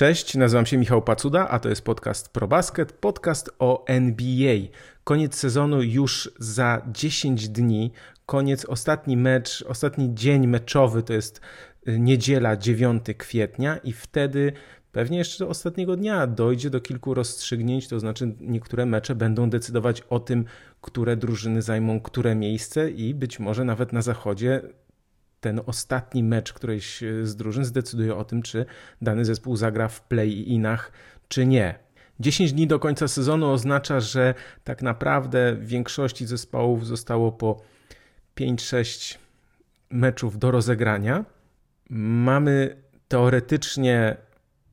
Cześć, nazywam się Michał Pacuda, a to jest podcast ProBasket, podcast o NBA. Koniec sezonu już za 10 dni, koniec, ostatni mecz, ostatni dzień meczowy to jest y, niedziela 9 kwietnia i wtedy pewnie jeszcze do ostatniego dnia dojdzie do kilku rozstrzygnięć, to znaczy niektóre mecze będą decydować o tym, które drużyny zajmą które miejsce i być może nawet na zachodzie ten ostatni mecz którejś e, z drużyn zdecyduje o tym, czy dany zespół zagra w play-inach, czy nie. 10 dni do końca sezonu oznacza, że tak naprawdę w większości zespołów zostało po 5-6 meczów do rozegrania. Mamy teoretycznie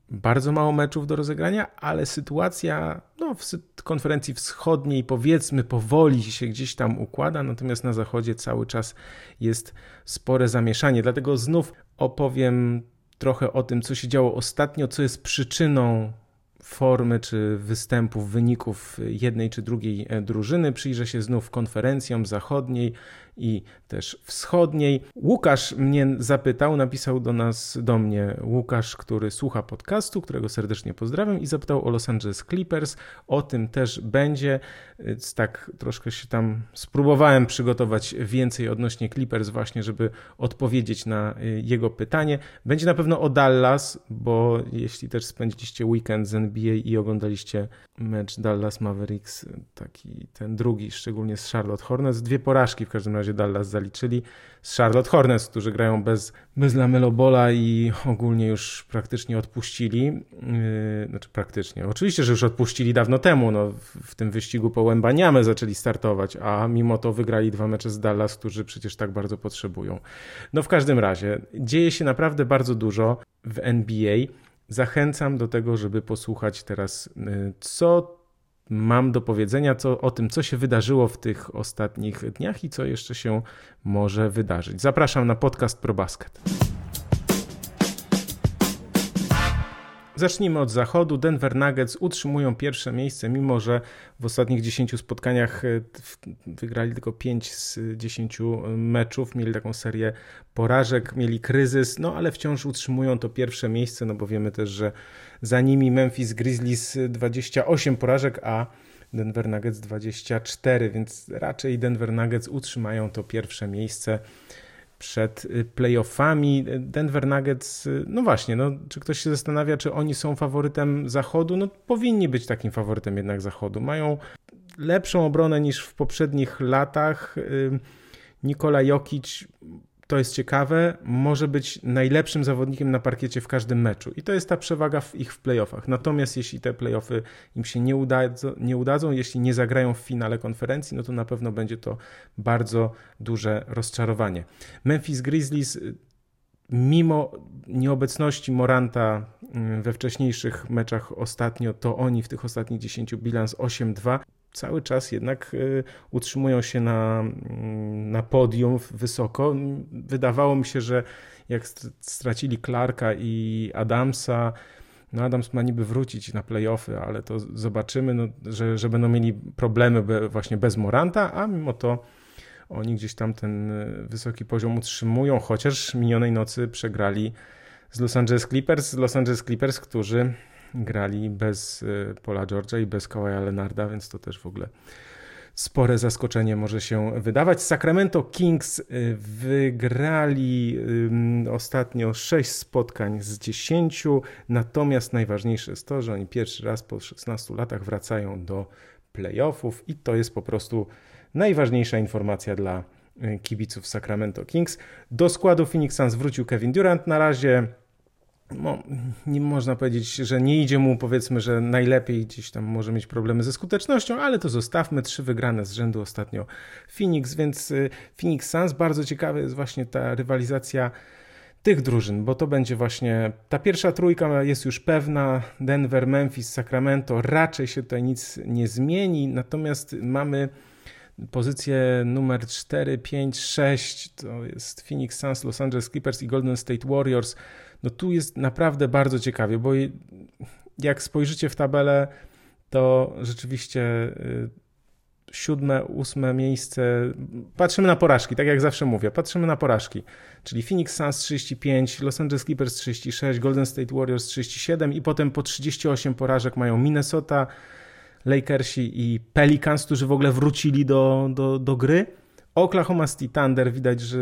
bardzo mało meczów do rozegrania, ale sytuacja no, w konferencji wschodniej powiedzmy powoli się gdzieś tam układa, natomiast na zachodzie cały czas jest spore zamieszanie. Dlatego znów opowiem trochę o tym, co się działo ostatnio, co jest przyczyną formy czy występów, wyników jednej czy drugiej e, drużyny. Przyjrzę się znów konferencjom zachodniej i też wschodniej. Łukasz mnie zapytał, napisał do nas, do mnie Łukasz, który słucha podcastu, którego serdecznie pozdrawiam i zapytał o Los Angeles Clippers. O tym też będzie. Tak troszkę się tam spróbowałem przygotować więcej odnośnie Clippers właśnie, żeby odpowiedzieć na y, jego pytanie. Będzie na pewno o Dallas, bo jeśli też spędziliście weekend z NBA i oglądaliście mecz Dallas Mavericks, taki ten drugi, szczególnie z Charlotte Hornets, dwie porażki w każdym razie razie Dallas zaliczyli z Charlotte Hornets, którzy grają bez, bez Lamelo Bola i ogólnie już praktycznie odpuścili. Yy, znaczy praktycznie. Oczywiście, że już odpuścili dawno temu. No, w, w tym wyścigu po Łębaniamy zaczęli startować, a mimo to wygrali dwa mecze z Dallas, którzy przecież tak bardzo potrzebują. No w każdym razie, dzieje się naprawdę bardzo dużo w NBA. Zachęcam do tego, żeby posłuchać teraz, yy, co mam do powiedzenia co, o tym, co się wydarzyło w tych ostatnich dniach i co jeszcze się może wydarzyć. Zapraszam na podcast ProBasket. Zacznijmy od zachodu. Denver Nuggets utrzymują pierwsze miejsce, mimo że w ostatnich 10 spotkaniach e, wygrali tylko 5 z 10 meczów, mieli taką serię porażek, mieli kryzys, no ale wciąż utrzymują to pierwsze miejsce, no bo wiemy też, że za nimi Memphis Grizzlies 28 porażek, a Denver Nuggets 24, więc raczej Denver Nuggets utrzymają to pierwsze miejsce przed y, playoffami. Denver Nuggets, y, no właśnie, no, czy ktoś się zastanawia, czy oni są faworytem zachodu? No powinni być takim faworytem jednak zachodu. Mają lepszą obronę niż w poprzednich latach. Y, Nikola Jokic to jest ciekawe, może być najlepszym zawodnikiem na parkiecie w każdym meczu. I to jest ta przewaga w ich w playoffach. Natomiast jeśli te playoffy im się nie, udadzą, nie udadzą, jeśli nie zagrają w finale konferencji, no to na pewno będzie to bardzo duże rozczarowanie. Memphis Grizzlies mimo nieobecności Moranta mm, we wcześniejszych meczach ostatnio, to oni w tych ostatnich 10 bilans 8-2 cały czas jednak y, utrzymują się na, mm, na podium wysoko. Wydawało mi się, że jak stracili Clarka i Adamsa, no Adams ma niby wrócić na playoffy, ale to zobaczymy, no, że, że będą mieli problemy właśnie bez Moranta, a mimo to oni gdzieś tam ten y, wysoki poziom utrzymują, chociaż minionej nocy przegrali z Los Angeles Clippers, Los Angeles Clippers, którzy grali bez y, Paula George'a i bez Kawaja Leonarda, więc to też w ogóle spore zaskoczenie może się wydawać. Sacramento Kings y, wygrali ostatnio 6 spotkań z 10, natomiast najważniejsze jest to, że oni pierwszy raz po 16 latach wracają do playoffów i to jest po prostu najważniejsza informacja dla y, kibiców Sacramento Kings. Do składu Phoenix Suns wrócił Kevin Durant na razie no, nie można powiedzieć, że nie idzie mu, powiedzmy, że najlepiej gdzieś tam może mieć problemy ze skutecznością, ale to zostawmy. Trzy wygrane z rzędu ostatnio Phoenix, więc y, Phoenix Suns bardzo ciekawa jest właśnie ta rywalizacja tych drużyn, bo to będzie właśnie ta pierwsza trójka jest już pewna. Denver, Memphis, Sacramento. Raczej się tutaj nic nie zmieni, natomiast mamy pozycję numer 4, 5, 6. To jest Phoenix Suns, Los Angeles Clippers i Golden State Warriors no tu jest naprawdę bardzo ciekawie, bo jak spojrzycie w tabelę, to rzeczywiście y, siódme, ósme miejsce. Patrzymy na porażki, tak jak zawsze mówię, patrzymy na porażki. Czyli Phoenix Suns 35, Los Angeles Clippers 36, Golden State Warriors 37 i potem po 38 porażek mają Minnesota, Lakersi i Pelicans, którzy w ogóle wrócili do, do, do gry. Oklahoma City Thunder widać, że,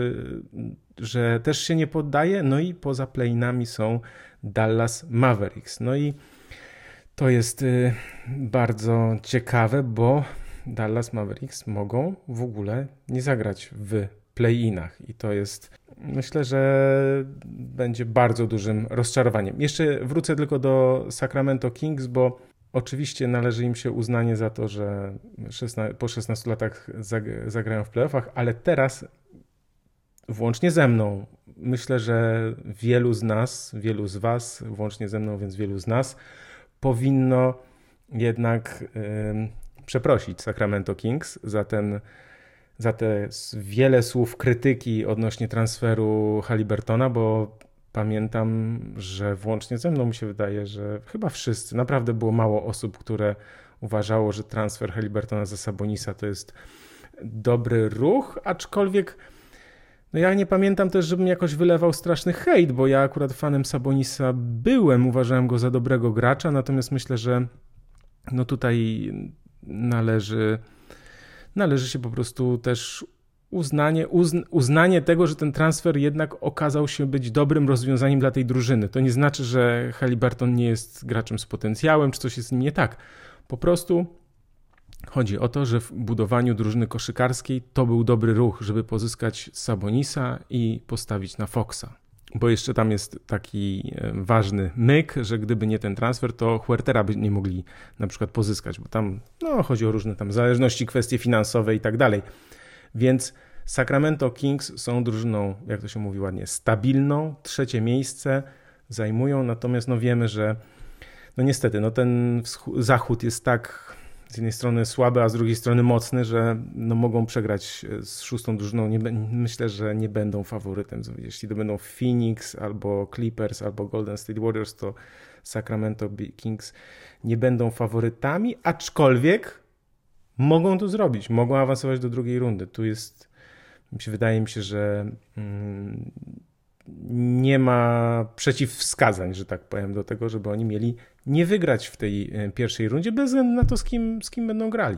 że też się nie poddaje. No i poza playinami są Dallas Mavericks. No i to jest y, bardzo ciekawe, bo Dallas Mavericks mogą w ogóle nie zagrać w play-inach i to jest myślę, że będzie bardzo dużym rozczarowaniem. Jeszcze wrócę tylko do Sacramento Kings, bo oczywiście należy im się uznanie za to, że po 16 latach zagrają w playoffach, ale teraz włącznie ze mną, myślę, że wielu z nas, wielu z was, włącznie ze mną, więc wielu z nas powinno jednak przeprosić Sacramento Kings za ten za te wiele słów krytyki odnośnie transferu Halibertona, bo pamiętam, że włącznie ze mną mi się wydaje, że chyba wszyscy, naprawdę było mało osób, które uważało, że transfer Halibertona za Sabonisa to jest dobry ruch, aczkolwiek no ja nie pamiętam też, żebym jakoś wylewał straszny hejt, bo ja akurat fanem Sabonisa byłem, uważałem go za dobrego gracza, natomiast myślę, że no tutaj należy, należy się po prostu też uznanie, uzn, uznanie tego, że ten transfer jednak okazał się być dobrym rozwiązaniem dla tej drużyny. To nie znaczy, że Halliburton nie jest graczem z potencjałem, czy coś jest nie tak. Po prostu chodzi o to, że w budowaniu drużyny koszykarskiej to był dobry ruch, żeby pozyskać Sabonisa i postawić na Foxa bo jeszcze tam jest taki ważny myk, że gdyby nie ten transfer, to Huertera by nie mogli na przykład pozyskać, bo tam no, chodzi o różne tam zależności, kwestie finansowe i tak dalej. Więc Sacramento Kings są drużyną, jak to się mówi ładnie, stabilną, trzecie miejsce zajmują, natomiast no wiemy, że no niestety, no ten zachód jest tak z jednej strony słaby, a z drugiej strony mocny, że no mogą przegrać z szóstą drużyną. Nie, myślę, że nie będą faworytem. Jeśli to będą Phoenix albo Clippers albo Golden State Warriors, to Sacramento Kings nie będą faworytami, aczkolwiek mogą to zrobić, mogą awansować do drugiej rundy. Tu jest, wydaje mi się, że mm, nie ma przeciwwskazań, że tak powiem, do tego, żeby oni mieli nie wygrać w tej e, pierwszej rundzie, bez względu na to, z kim, z kim będą grali.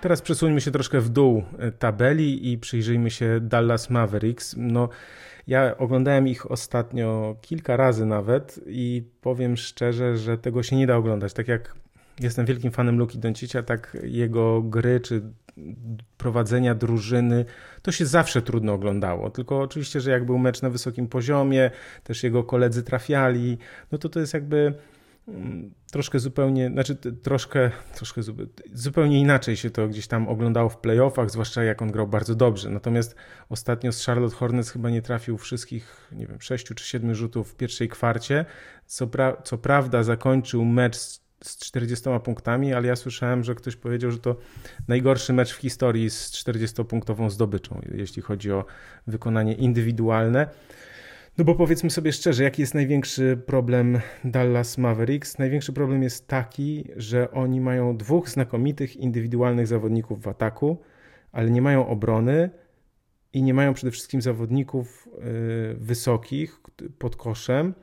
Teraz przesuńmy się troszkę w dół e, tabeli i przyjrzyjmy się Dallas Mavericks. No, ja oglądałem ich ostatnio kilka razy nawet i powiem szczerze, że tego się nie da oglądać. Tak jak jestem wielkim fanem Luki Doncicia, tak jego gry czy prowadzenia drużyny, to się zawsze trudno oglądało. Tylko oczywiście, że jak był mecz na wysokim poziomie, też jego koledzy trafiali, no to to jest jakby troszkę zupełnie, znaczy troszkę, troszkę zupełnie inaczej się to gdzieś tam oglądało w playoffach, zwłaszcza jak on grał bardzo dobrze. Natomiast ostatnio z Charlotte Hornets chyba nie trafił wszystkich, nie wiem, sześciu czy siedmiu rzutów w pierwszej kwarcie. Co, pra co prawda zakończył mecz z 40 punktami, ale ja słyszałem, że ktoś powiedział, że to najgorszy mecz w historii z 40-punktową zdobyczą, jeśli chodzi o wykonanie indywidualne. No bo powiedzmy sobie szczerze, jaki jest największy problem Dallas Mavericks? Największy problem jest taki, że oni mają dwóch znakomitych indywidualnych zawodników w ataku, ale nie mają obrony i nie mają przede wszystkim zawodników y, wysokich pod koszem.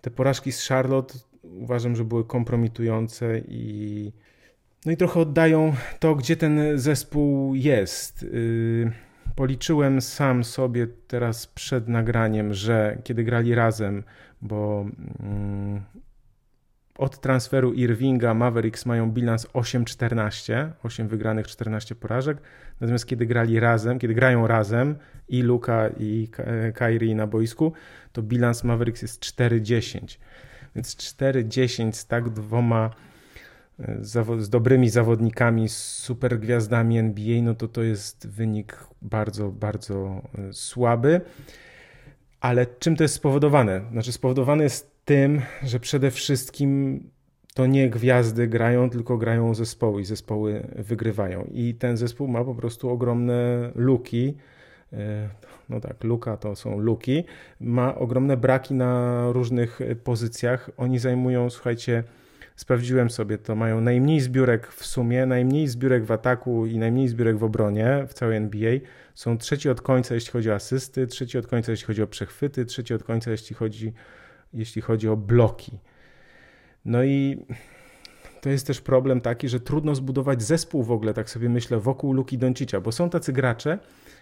Te porażki z Charlotte uważam, że były kompromitujące i no i trochę oddają to, gdzie ten zespół jest. Policzyłem sam sobie teraz przed nagraniem, że kiedy grali razem, bo mm, od transferu Irvinga Mavericks mają bilans 8-14, 8 wygranych, 14 porażek. Natomiast kiedy grali razem, kiedy grają razem i Luka i Kyrie na boisku, to bilans Mavericks jest 4-10. Więc 4-10 z tak dwoma e, z dobrymi zawodnikami, z super gwiazdami NBA, no to to jest wynik bardzo, bardzo e, słaby. Ale czym to jest spowodowane? Znaczy, spowodowane jest tym, że przede wszystkim to nie gwiazdy grają, tylko grają zespoły i zespoły wygrywają. I ten zespół ma po prostu ogromne luki E, no tak, luka to są luki, ma ogromne braki na różnych pozycjach. Oni zajmują, słuchajcie, Sprawdziłem sobie, to mają najmniej zbiórek w sumie, najmniej zbiórek w ataku i najmniej zbiórek w obronie w całej NBA. Są trzeci od końca, jeśli chodzi o asysty, trzeci od końca, jeśli chodzi o przechwyty, trzeci od końca, jeśli chodzi, jeśli chodzi o bloki. No i to jest też problem taki, że trudno zbudować zespół w ogóle, tak sobie myślę, wokół Luki Doncicia, bo są tacy gracze,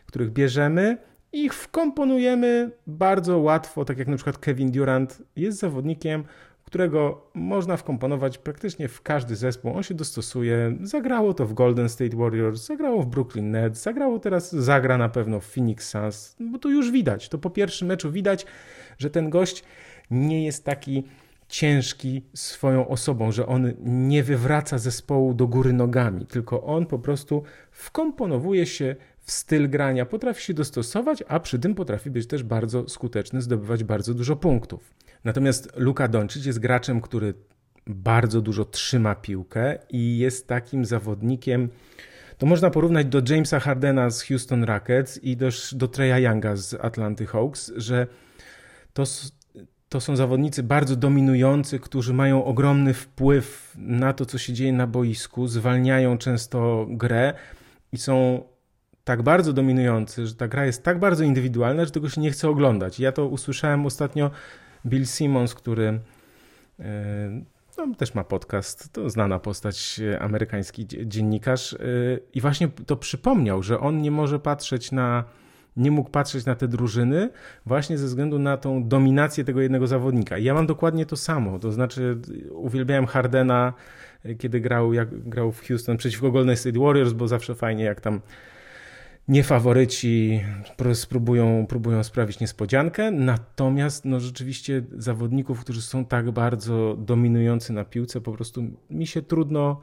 których bierzemy, ich wkomponujemy bardzo łatwo, tak jak na przykład Kevin Durant jest zawodnikiem, którego można wkomponować praktycznie w każdy zespół. On się dostosuje. Zagrało to w Golden State Warriors, zagrało w Brooklyn Nets, zagrało teraz, zagra na pewno w Phoenix Suns, bo to już widać. To po pierwszym meczu widać, że ten gość nie jest taki ciężki swoją osobą, że on nie wywraca zespołu do góry nogami, tylko on po prostu wkomponowuje się w styl grania, potrafi się dostosować, a przy tym potrafi być też bardzo skuteczny, zdobywać bardzo dużo punktów. Natomiast Luka Doncic jest graczem, który bardzo dużo trzyma piłkę i jest takim zawodnikiem, to można porównać do Jamesa Hardena z Houston Rockets i też do Treya Younga z Atlanty Hawks, że to, to są zawodnicy bardzo dominujący, którzy mają ogromny wpływ na to, co się dzieje na boisku, zwalniają często grę i są tak bardzo dominujący, że ta gra jest tak bardzo indywidualna, że tego się nie chce oglądać. Ja to usłyszałem ostatnio Bill Simmons, który e, no, też ma podcast, to znana postać, amerykański dziennikarz, e, i właśnie to przypomniał, że on nie może patrzeć na, nie mógł patrzeć na te drużyny właśnie ze względu na tą dominację tego jednego zawodnika. I ja mam dokładnie to samo, to znaczy uwielbiałem Hardena, kiedy grał, jak grał w Houston przeciwko Golden State Warriors, bo zawsze fajnie jak tam niefaworyci spróbują, próbują sprawić niespodziankę, natomiast no, rzeczywiście zawodników, którzy są tak bardzo dominujący na piłce, po prostu mi się trudno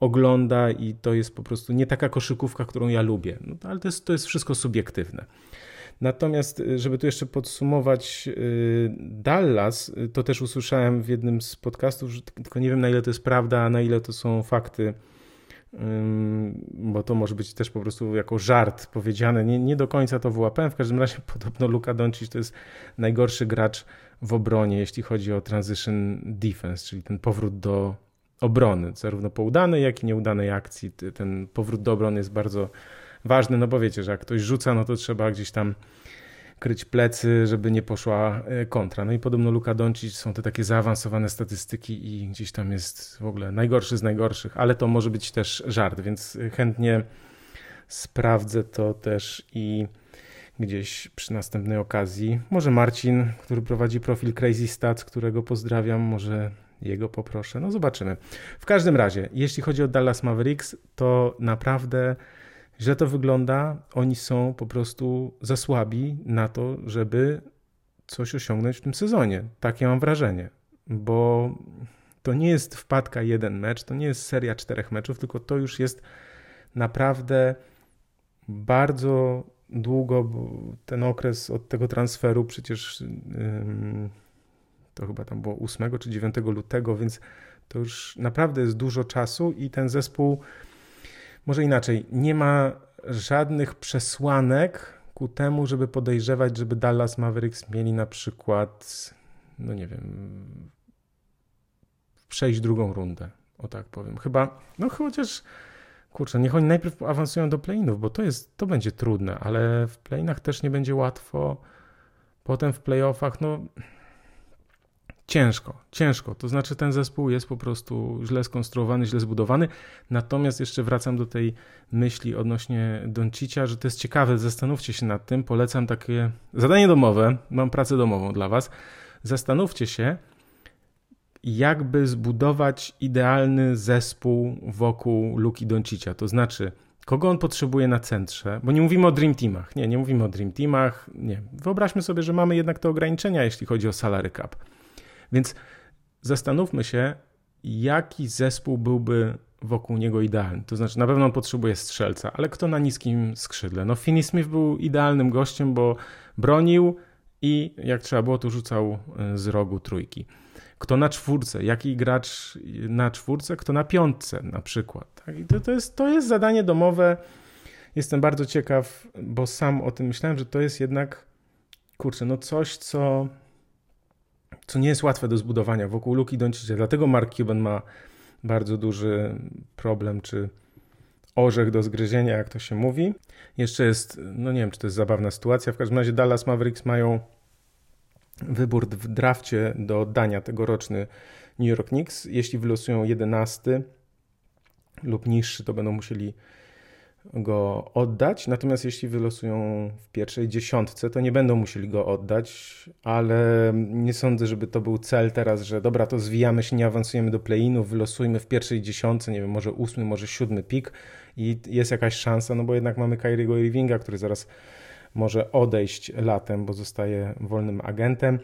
ogląda i to jest po prostu nie taka koszykówka, którą ja lubię. No, ale to jest, to jest wszystko subiektywne. Natomiast, żeby tu jeszcze podsumować y, Dallas, to też usłyszałem w jednym z podcastów, że tylko nie wiem na ile to jest prawda, a na ile to są fakty bo to może być też po prostu jako żart powiedziane. Nie, nie do końca to wyłapałem. W każdym razie podobno Luka Doncic to jest najgorszy gracz w obronie, jeśli chodzi o transition defense, czyli ten powrót do obrony, zarówno po udanej, jak i nieudanej akcji. Ten powrót do obrony jest bardzo ważny, no bo wiecie, że jak ktoś rzuca, no to trzeba gdzieś tam kryć plecy, żeby nie poszła e, kontra. No i podobno Luka Doncic są te takie zaawansowane statystyki i gdzieś tam jest w ogóle najgorszy z najgorszych, ale to może być też żart, więc chętnie sprawdzę to też i gdzieś przy następnej okazji. Może Marcin, który prowadzi profil Crazy Stats, którego pozdrawiam, może jego poproszę. No zobaczymy. W każdym razie, jeśli chodzi o Dallas Mavericks, to naprawdę Źle to wygląda, oni są po prostu za słabi na to, żeby coś osiągnąć w tym sezonie. Takie mam wrażenie, bo to nie jest wpadka jeden mecz, to nie jest seria czterech meczów, tylko to już jest naprawdę bardzo długo, bo ten okres od tego transferu przecież to chyba tam było 8 czy 9 lutego, więc to już naprawdę jest dużo czasu i ten zespół może inaczej, nie ma żadnych przesłanek ku temu, żeby podejrzewać, żeby Dallas Mavericks mieli na przykład, no nie wiem, przejść drugą rundę, o tak powiem. Chyba, no chociaż, kurczę, niech oni najpierw awansują do playinów, bo to jest, to będzie trudne, ale w playinach też nie będzie łatwo. Potem w playoffach, no Ciężko, ciężko. To znaczy, ten zespół jest po prostu źle skonstruowany, źle zbudowany. Natomiast jeszcze wracam do tej myśli odnośnie Doncicia, że to jest ciekawe. Zastanówcie się nad tym. Polecam takie zadanie domowe. Mam pracę domową dla Was. Zastanówcie się, jakby zbudować idealny zespół wokół Luki Doncicia. To znaczy, kogo on potrzebuje na centrze, bo nie mówimy o Dream Teamach. Nie, nie mówimy o Dream Teamach. Nie. Wyobraźmy sobie, że mamy jednak te ograniczenia, jeśli chodzi o salary cap. Więc zastanówmy się, jaki zespół byłby wokół niego idealny. To znaczy, na pewno on potrzebuje strzelca, ale kto na niskim skrzydle? No, Finney Smith był idealnym gościem, bo bronił i jak trzeba było, to rzucał e, z rogu trójki. Kto na czwórce? Jaki gracz na czwórce? Kto na piątce na przykład? Tak? I to, to, jest, to jest zadanie domowe. Jestem bardzo ciekaw, bo sam o tym myślałem, że to jest jednak, kurczę, no coś, co co nie jest łatwe do zbudowania wokół Luki Doncicia. Dlatego Mark Cuban ma bardzo duży problem, czy orzech do zgryzienia, jak to się mówi. Jeszcze jest, no nie wiem, czy to jest zabawna sytuacja. W każdym razie Dallas Mavericks mają wybór w drafcie do oddania tegoroczny New York Knicks. Jeśli wylosują 11 lub niższy, to będą musieli go oddać. Natomiast jeśli wylosują w pierwszej dziesiątce, to nie będą musieli go oddać, ale nie sądzę, żeby to był cel teraz, że dobra, to zwijamy się, nie awansujemy do play-inów, wylosujmy w pierwszej dziesiątce, nie wiem, może ósmy, może siódmy pik i jest jakaś szansa, no bo jednak mamy Kyriego Irvinga, który zaraz może odejść latem, bo zostaje wolnym agentem.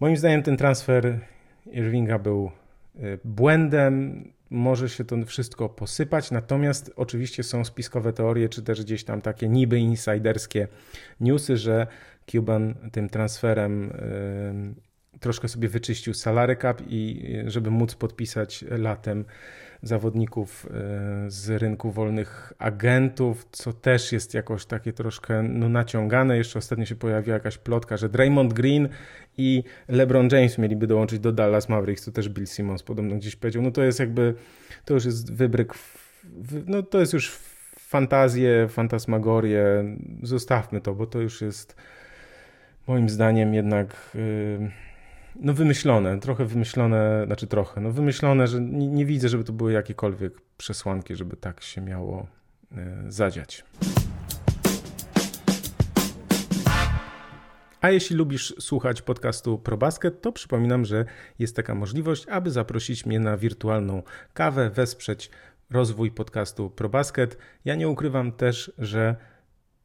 Moim zdaniem ten transfer Irvinga był y, błędem może się to wszystko posypać, natomiast oczywiście są spiskowe teorie, czy też gdzieś tam takie niby insiderskie newsy, że Cuban tym transferem troszkę sobie wyczyścił salary cap i y, żeby móc podpisać latem zawodników y, z rynku wolnych agentów, co też jest jakoś takie troszkę no, naciągane. Jeszcze ostatnio się pojawiła jakaś plotka, że Draymond Green i LeBron James mieliby dołączyć do Dallas Mavericks, to też Bill Simmons podobno gdzieś powiedział. No to jest jakby, to już jest wybryk, no to jest już fantazje, fantasmagorie. Zostawmy to, bo to już jest moim zdaniem jednak... Yy, no wymyślone, trochę wymyślone, znaczy trochę, no wymyślone, że nie, nie widzę, żeby to były jakiekolwiek przesłanki, żeby tak się miało e, zadziać. A jeśli lubisz słuchać podcastu ProBasket, to przypominam, że jest taka możliwość, aby zaprosić mnie na wirtualną kawę, wesprzeć rozwój podcastu ProBasket. Ja nie ukrywam też, że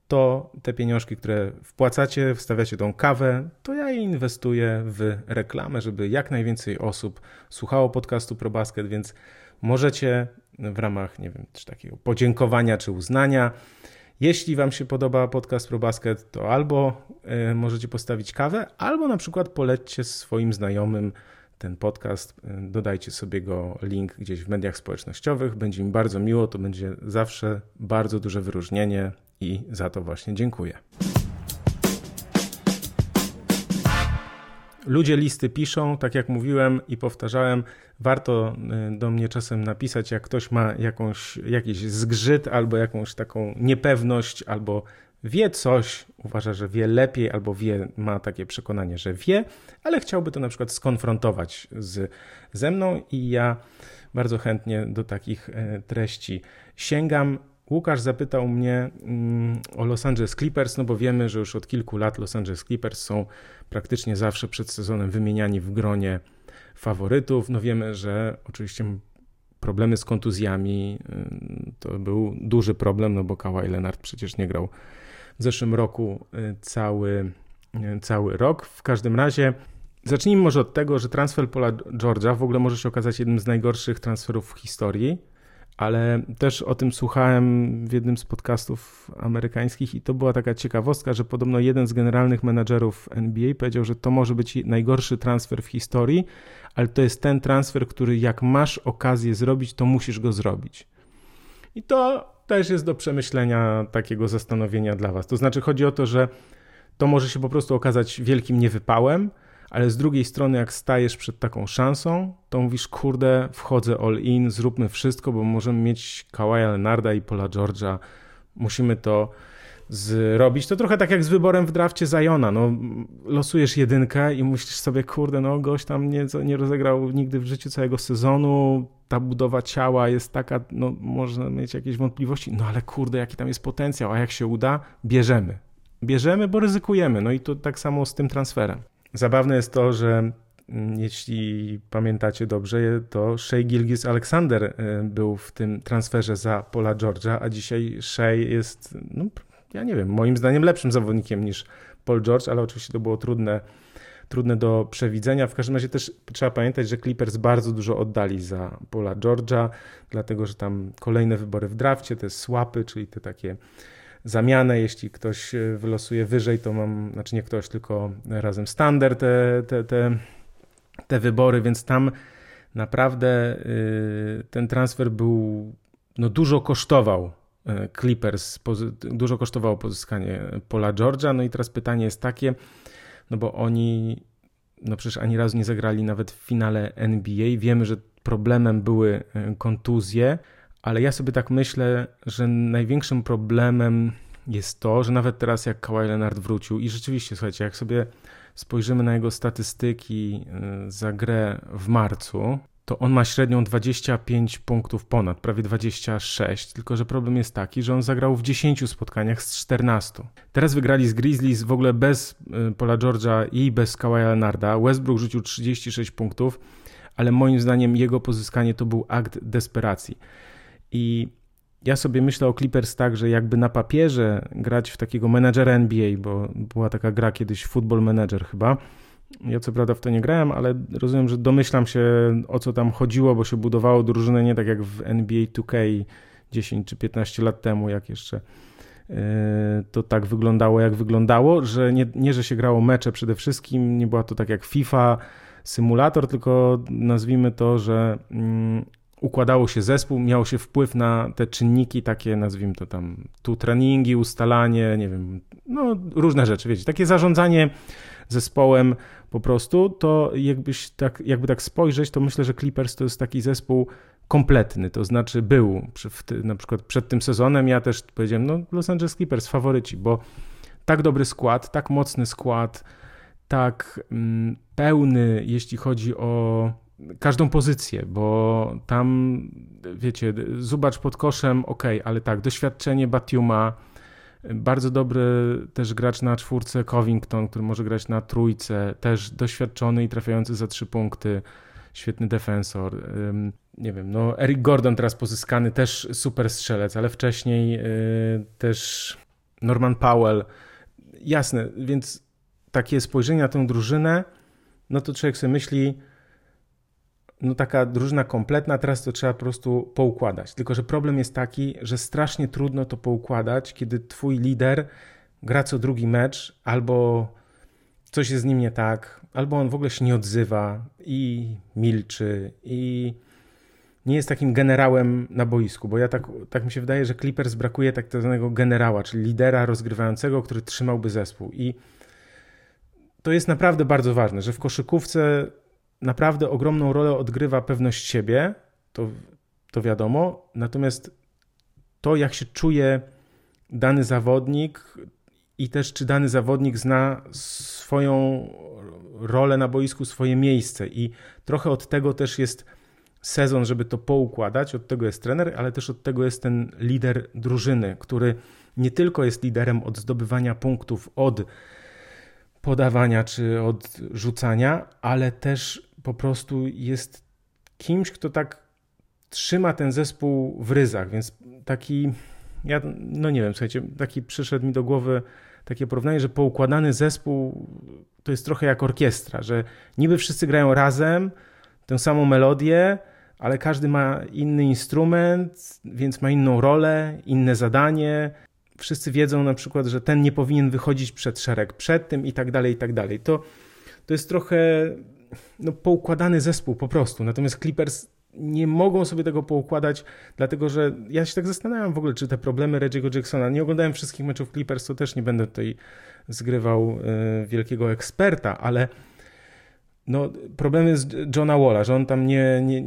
to te pieniążki, które wpłacacie, wstawiacie tą kawę, to ja je inwestuję w reklamę, żeby jak najwięcej osób słuchało podcastu ProBasket, więc możecie w ramach, nie wiem, czy takiego podziękowania czy uznania, jeśli Wam się podoba podcast ProBasket, to albo y, możecie postawić kawę, albo na przykład polećcie swoim znajomym ten podcast, y, dodajcie sobie go link gdzieś w mediach społecznościowych. Będzie mi bardzo miło, to będzie zawsze bardzo duże wyróżnienie i za to właśnie dziękuję. Ludzie listy piszą, tak jak mówiłem i powtarzałem, warto y, do mnie czasem napisać, jak ktoś ma jakąś, jakiś zgrzyt albo jakąś taką niepewność, albo wie coś, uważa, że wie lepiej, albo wie, ma takie przekonanie, że wie, ale chciałby to na przykład skonfrontować z, ze mną i ja bardzo chętnie do takich e, treści sięgam. Łukasz zapytał mnie mm, o Los Angeles Clippers, no bo wiemy, że już od kilku lat Los Angeles Clippers są praktycznie zawsze przed sezonem wymieniani w gronie faworytów. No wiemy, że oczywiście problemy z kontuzjami y, to był duży problem, no bo Kawhi Leonard przecież nie grał w zeszłym roku y, cały, y, cały rok. W każdym razie zacznijmy może od tego, że transfer Pola George'a w ogóle może się okazać jednym z najgorszych transferów w historii ale też o tym słuchałem w jednym z podcastów amerykańskich i to była taka ciekawostka, że podobno jeden z generalnych menadżerów NBA powiedział, że to może być najgorszy transfer w historii, ale to jest ten transfer, który jak masz okazję zrobić, to musisz go zrobić. I to też jest do przemyślenia takiego zastanowienia dla Was. To znaczy chodzi o to, że to może się po prostu okazać wielkim niewypałem, ale z drugiej strony, jak stajesz przed taką szansą, to mówisz, kurde, wchodzę all in, zróbmy wszystko, bo możemy mieć Kawaja Leonarda i Paula George'a, musimy to zrobić. To trochę tak jak z wyborem w drafcie Zajona. No, losujesz jedynkę i myślisz sobie, kurde, no gość tam nie, nie rozegrał nigdy w życiu całego sezonu, ta budowa ciała jest taka, no można mieć jakieś wątpliwości, no ale kurde, jaki tam jest potencjał, a jak się uda, bierzemy. Bierzemy, bo ryzykujemy. No i to tak samo z tym transferem. Zabawne jest to, że mm, jeśli pamiętacie dobrze, to Shea Gilgis Alexander y, był w tym transferze za Paula George'a, a dzisiaj Shea jest, no, ja nie wiem, moim zdaniem lepszym zawodnikiem niż Paul George, ale oczywiście to było trudne, trudne do przewidzenia. W każdym razie też trzeba pamiętać, że Clippers bardzo dużo oddali za Paula George'a, dlatego że tam kolejne wybory w drafcie, te swapy, czyli te takie zamianę. Jeśli ktoś e, wylosuje wyżej, to mam, znaczy nie ktoś, tylko razem standard te, te, te, te wybory, więc tam naprawdę y, ten transfer był, no dużo kosztował e, Clippers, dużo kosztowało pozyskanie Pola George'a. No i teraz pytanie jest takie, no bo oni no przecież ani razu nie zagrali nawet w finale NBA. Wiemy, że problemem były e, kontuzje, ale ja sobie tak myślę, że największym problemem jest to, że nawet teraz jak Kawhi Leonard wrócił i rzeczywiście, słuchajcie, jak sobie spojrzymy na jego statystyki e, za grę w marcu, to on ma średnią 25 punktów ponad, prawie 26, tylko że problem jest taki, że on zagrał w 10 spotkaniach z 14. Teraz wygrali z Grizzlies w ogóle bez y, Paula George'a i bez Kawhi Leonarda. Westbrook rzucił 36 punktów, ale moim zdaniem jego pozyskanie to był akt desperacji. I ja sobie myślę o Clippers tak, że jakby na papierze grać w takiego menadżera NBA, bo była taka gra kiedyś Football Manager chyba, ja co prawda w to nie grałem, ale rozumiem, że domyślam się o co tam chodziło, bo się budowało drużynę nie tak jak w NBA 2K 10 czy 15 lat temu, jak jeszcze e, to tak wyglądało, jak wyglądało, że nie, nie, że się grało mecze przede wszystkim, nie była to tak jak FIFA, symulator, tylko nazwijmy to, że mm, układało się zespół, miało się wpływ na te czynniki takie, nazwijmy to tam, tu treningi, ustalanie, nie wiem, no różne rzeczy, wiecie, takie zarządzanie zespołem po prostu, to jakbyś tak, jakby tak spojrzeć, to myślę, że Clippers to jest taki zespół kompletny, to znaczy był na przykład przed tym sezonem, ja też powiedziałem, no Los Angeles Clippers faworyci, bo tak dobry skład, tak mocny skład, tak mm, pełny, jeśli chodzi o każdą pozycję, bo tam, wiecie, zobacz pod koszem, ok, ale tak, doświadczenie Batiuma, bardzo dobry też gracz na czwórce Covington, który może grać na trójce, też doświadczony i trafiający za trzy punkty, świetny defensor. Nie wiem, no Eric Gordon teraz pozyskany, też super strzelec, ale wcześniej y, też Norman Powell. Jasne, więc takie spojrzenie na tę drużynę, no to człowiek sobie myśli, no taka drużyna kompletna, teraz to trzeba po prostu poukładać. Tylko, że problem jest taki, że strasznie trudno to poukładać, kiedy twój lider gra co drugi mecz, albo coś jest z nim nie tak, albo on w ogóle się nie odzywa i milczy i nie jest takim generałem na boisku, bo ja tak, tak mi się wydaje, że Clippers brakuje tak zwanego generała, czyli lidera rozgrywającego, który trzymałby zespół i to jest naprawdę bardzo ważne, że w koszykówce naprawdę ogromną rolę odgrywa pewność siebie, to, to wiadomo, natomiast to, jak się czuje dany zawodnik i też czy dany zawodnik zna swoją rolę na boisku, swoje miejsce. I trochę od tego też jest sezon, żeby to poukładać, od tego jest trener, ale też od tego jest ten lider drużyny, który nie tylko jest liderem od zdobywania punktów, od podawania czy od rzucania, ale też po prostu jest kimś, kto tak trzyma ten zespół w ryzach, więc taki, ja no nie wiem, słuchajcie, taki przyszedł mi do głowy takie porównanie, że poukładany zespół to jest trochę jak orkiestra, że niby wszyscy grają razem, tę samą melodię, ale każdy ma inny instrument, więc ma inną rolę, inne zadanie. Wszyscy wiedzą na przykład, że ten nie powinien wychodzić przed szereg przed tym i tak dalej, i tak dalej. To, to jest trochę no, poukładany zespół po prostu. Natomiast Clippers nie mogą sobie tego poukładać, dlatego że ja się tak zastanawiam w ogóle, czy te problemy Reggie'ego Jacksona, nie oglądałem wszystkich meczów Clippers, to też nie będę tutaj zgrywał y, wielkiego eksperta, ale no, problemy z Johna Walla, że on tam nie, nie,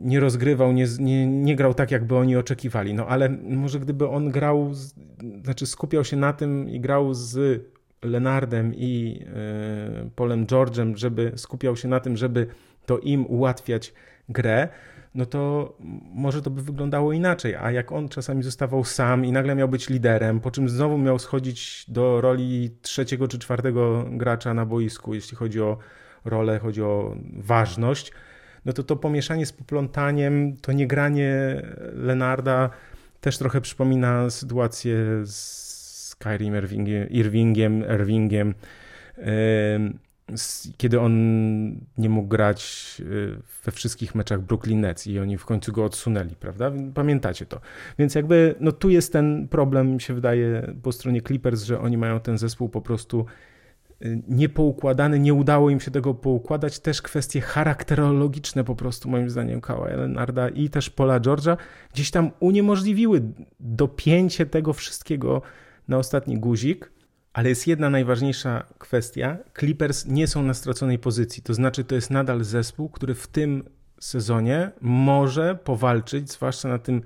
nie rozgrywał, nie, nie, nie grał tak, jakby oni oczekiwali. No ale może gdyby on grał, znaczy skupiał się na tym i grał z Lenardem i e, Polem George'em, żeby skupiał się na tym, żeby to im ułatwiać grę, no to może to by wyglądało inaczej. A jak on czasami zostawał sam i nagle miał być liderem, po czym znowu miał schodzić do roli trzeciego czy czwartego gracza na boisku, jeśli chodzi o rolę, chodzi o ważność, no to to pomieszanie z poplątaniem, to niegranie Lenarda też trochę przypomina sytuację z Kyrie Irvingiem, Irvingiem, Irvingiem kiedy on nie mógł grać y, we wszystkich meczach Brooklyn Nets i oni w końcu go odsunęli, prawda? Pamiętacie to. Więc jakby, no tu jest ten problem, się wydaje, po stronie Clippers, że oni mają ten zespół po prostu y, niepoukładany, nie udało im się tego poukładać. Też kwestie charakterologiczne po prostu, moim zdaniem, Kawhi Leonarda i też Paula George'a gdzieś tam uniemożliwiły dopięcie tego wszystkiego na ostatni guzik, Ale jest jedna najważniejsza kwestia. Clippers nie są na straconej pozycji. To znaczy, to jest nadal zespół, który w tym sezonie może powalczyć, zwłaszcza na tym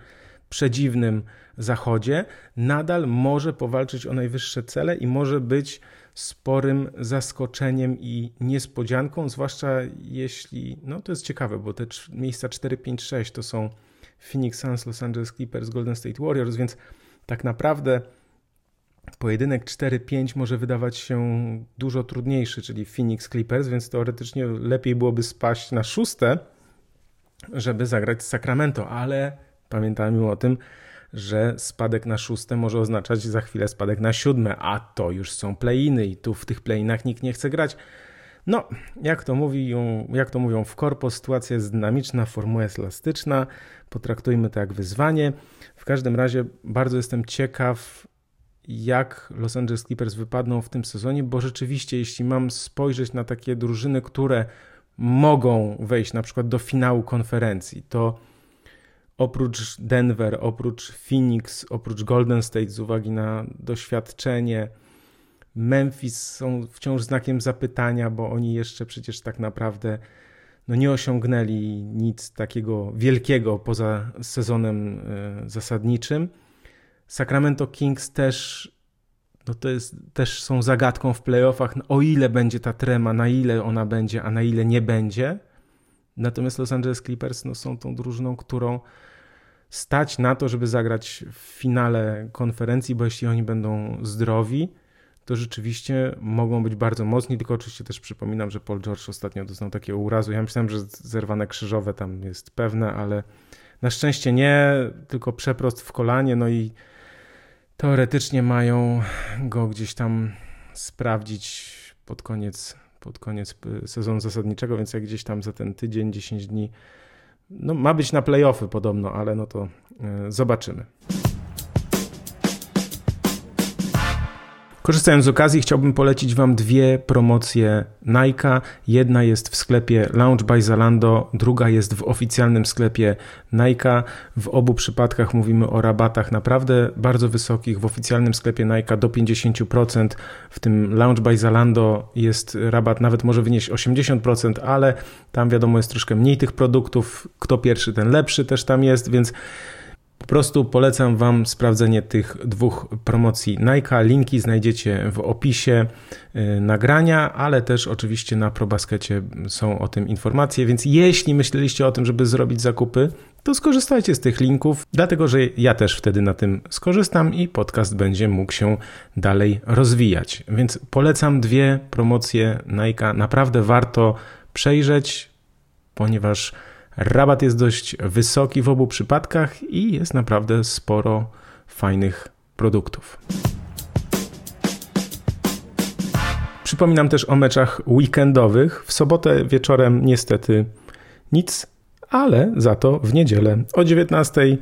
przedziwnym zachodzie, nadal może powalczyć o najwyższe cele i może być sporym zaskoczeniem i niespodzianką, zwłaszcza jeśli, no to jest ciekawe, bo te miejsca 4, 5, 6 to są Phoenix Suns, Los Angeles Clippers, Golden State Warriors, więc tak naprawdę pojedynek 4-5 może wydawać się dużo trudniejszy, czyli Phoenix Clippers, więc teoretycznie lepiej byłoby spaść na szóste, żeby zagrać z Sacramento, ale pamiętajmy o tym, że spadek na szóste może oznaczać za chwilę spadek na siódme, a to już są playiny i tu w tych playinach nikt nie chce grać. No, jak to, mówią, jak to mówią w korpo, sytuacja jest dynamiczna, formuła jest elastyczna, potraktujmy to jak wyzwanie. W każdym razie bardzo jestem ciekaw, jak Los Angeles Clippers wypadną w tym sezonie, bo rzeczywiście, jeśli mam spojrzeć na takie drużyny, które mogą wejść na przykład do finału konferencji, to oprócz Denver, oprócz Phoenix, oprócz Golden State z uwagi na doświadczenie, Memphis są wciąż znakiem zapytania, bo oni jeszcze przecież tak naprawdę no nie osiągnęli nic takiego wielkiego poza sezonem e, zasadniczym. Sacramento Kings też no to jest, też są zagadką w playoffach, no o ile będzie ta trema, na ile ona będzie, a na ile nie będzie. Natomiast Los Angeles Clippers no, są tą drużyną, którą stać na to, żeby zagrać w finale konferencji, bo jeśli oni będą zdrowi, to rzeczywiście mogą być bardzo mocni, tylko oczywiście też przypominam, że Paul George ostatnio doznał takiego urazu. Ja myślałem, że zerwane krzyżowe tam jest pewne, ale na szczęście nie, tylko przeprost w kolanie, no i teoretycznie mają go gdzieś tam sprawdzić pod koniec, pod koniec sezonu zasadniczego, więc jak gdzieś tam za ten tydzień, 10 dni no, ma być na playoffy podobno, ale no to e, zobaczymy. Korzystając z okazji, chciałbym polecić Wam dwie promocje Nike. Jedna jest w sklepie Lounge by Zalando, druga jest w oficjalnym sklepie Nike. W obu przypadkach mówimy o rabatach naprawdę bardzo wysokich. W oficjalnym sklepie Nike do 50%, w tym Lounge by Zalando jest rabat nawet może wynieść 80%, ale tam wiadomo jest troszkę mniej tych produktów. Kto pierwszy, ten lepszy też tam jest, więc po prostu polecam Wam sprawdzenie tych dwóch promocji Nike. Linki znajdziecie w opisie y, nagrania, ale też oczywiście na ProBaskecie są o tym informacje, więc jeśli myśleliście o tym, żeby zrobić zakupy, to skorzystajcie z tych linków, dlatego że ja też wtedy na tym skorzystam i podcast będzie mógł się dalej rozwijać. Więc polecam dwie promocje Nike. Naprawdę warto przejrzeć, ponieważ Rabat jest dość wysoki w obu przypadkach i jest naprawdę sporo fajnych produktów. Przypominam też o meczach weekendowych. W sobotę wieczorem niestety nic, ale za to w niedzielę o 19:00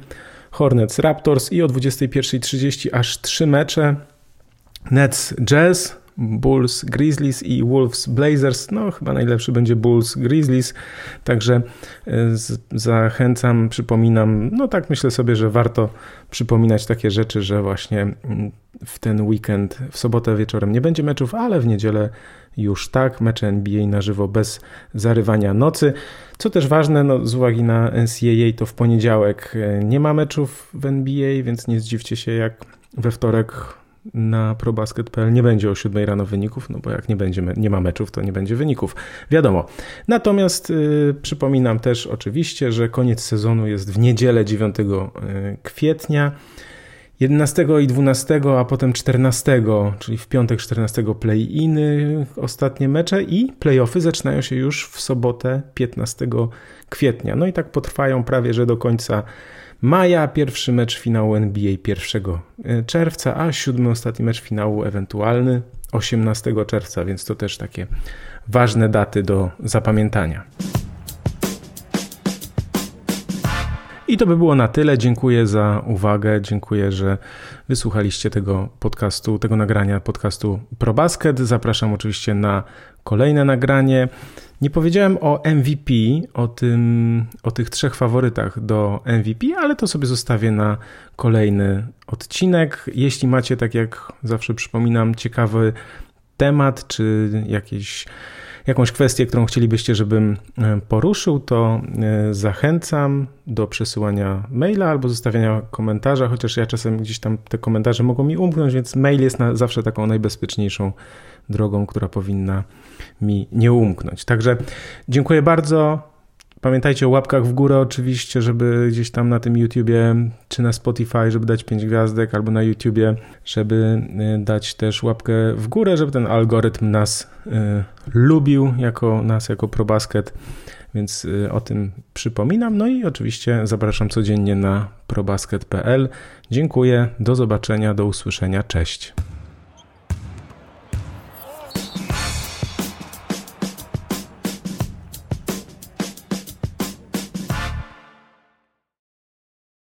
Hornets Raptors i o 21.30 aż trzy mecze. Nets Jazz, Bulls, Grizzlies i Wolves, Blazers. No, chyba najlepszy będzie Bulls, Grizzlies. Także e, zachęcam, przypominam. No, tak myślę sobie, że warto przypominać takie rzeczy, że właśnie mm, w ten weekend, w sobotę wieczorem nie będzie meczów, ale w niedzielę już tak. Mecze NBA na żywo bez zarywania nocy. Co też ważne, no, z uwagi na NCAA, to w poniedziałek e, nie ma meczów w NBA, więc nie zdziwcie się, jak we wtorek na probasket.pl nie będzie o 7 rano wyników, no bo jak nie, będzie, nie ma meczów, to nie będzie wyników. Wiadomo. Natomiast y, przypominam też oczywiście, że koniec sezonu jest w niedzielę 9 y, kwietnia. 11 i 12, a potem 14, czyli w piątek 14 play-iny, ostatnie mecze i play-offy zaczynają się już w sobotę 15 kwietnia. No i tak potrwają prawie że do końca maja, pierwszy mecz finału NBA 1 e, czerwca, a siódmy ostatni mecz finału ewentualny 18 czerwca, więc to też takie ważne daty do zapamiętania. I to by było na tyle. Dziękuję za uwagę. Dziękuję, że wysłuchaliście tego podcastu, tego nagrania podcastu ProBasket. Zapraszam oczywiście na kolejne nagranie. Nie powiedziałem o MVP, o, tym, o tych trzech faworytach do MVP, ale to sobie zostawię na kolejny odcinek. Jeśli macie, tak jak zawsze przypominam, ciekawy temat czy jakieś jakąś kwestię, którą chcielibyście, żebym e, poruszył, to e, zachęcam do przesyłania maila albo zostawiania komentarza, chociaż ja czasem gdzieś tam te komentarze mogą mi umknąć, więc mail jest na, zawsze taką najbezpieczniejszą drogą, która powinna mi nie umknąć. Także dziękuję bardzo. Pamiętajcie o łapkach w górę oczywiście, żeby gdzieś tam na tym YouTubie czy na Spotify, żeby dać 5 gwiazdek, albo na YouTubie, żeby y, dać też łapkę w górę, żeby ten algorytm nas y, lubił, jako nas, jako ProBasket, więc y, o tym przypominam. No i oczywiście zapraszam codziennie na probasket.pl. Dziękuję, do zobaczenia, do usłyszenia, cześć.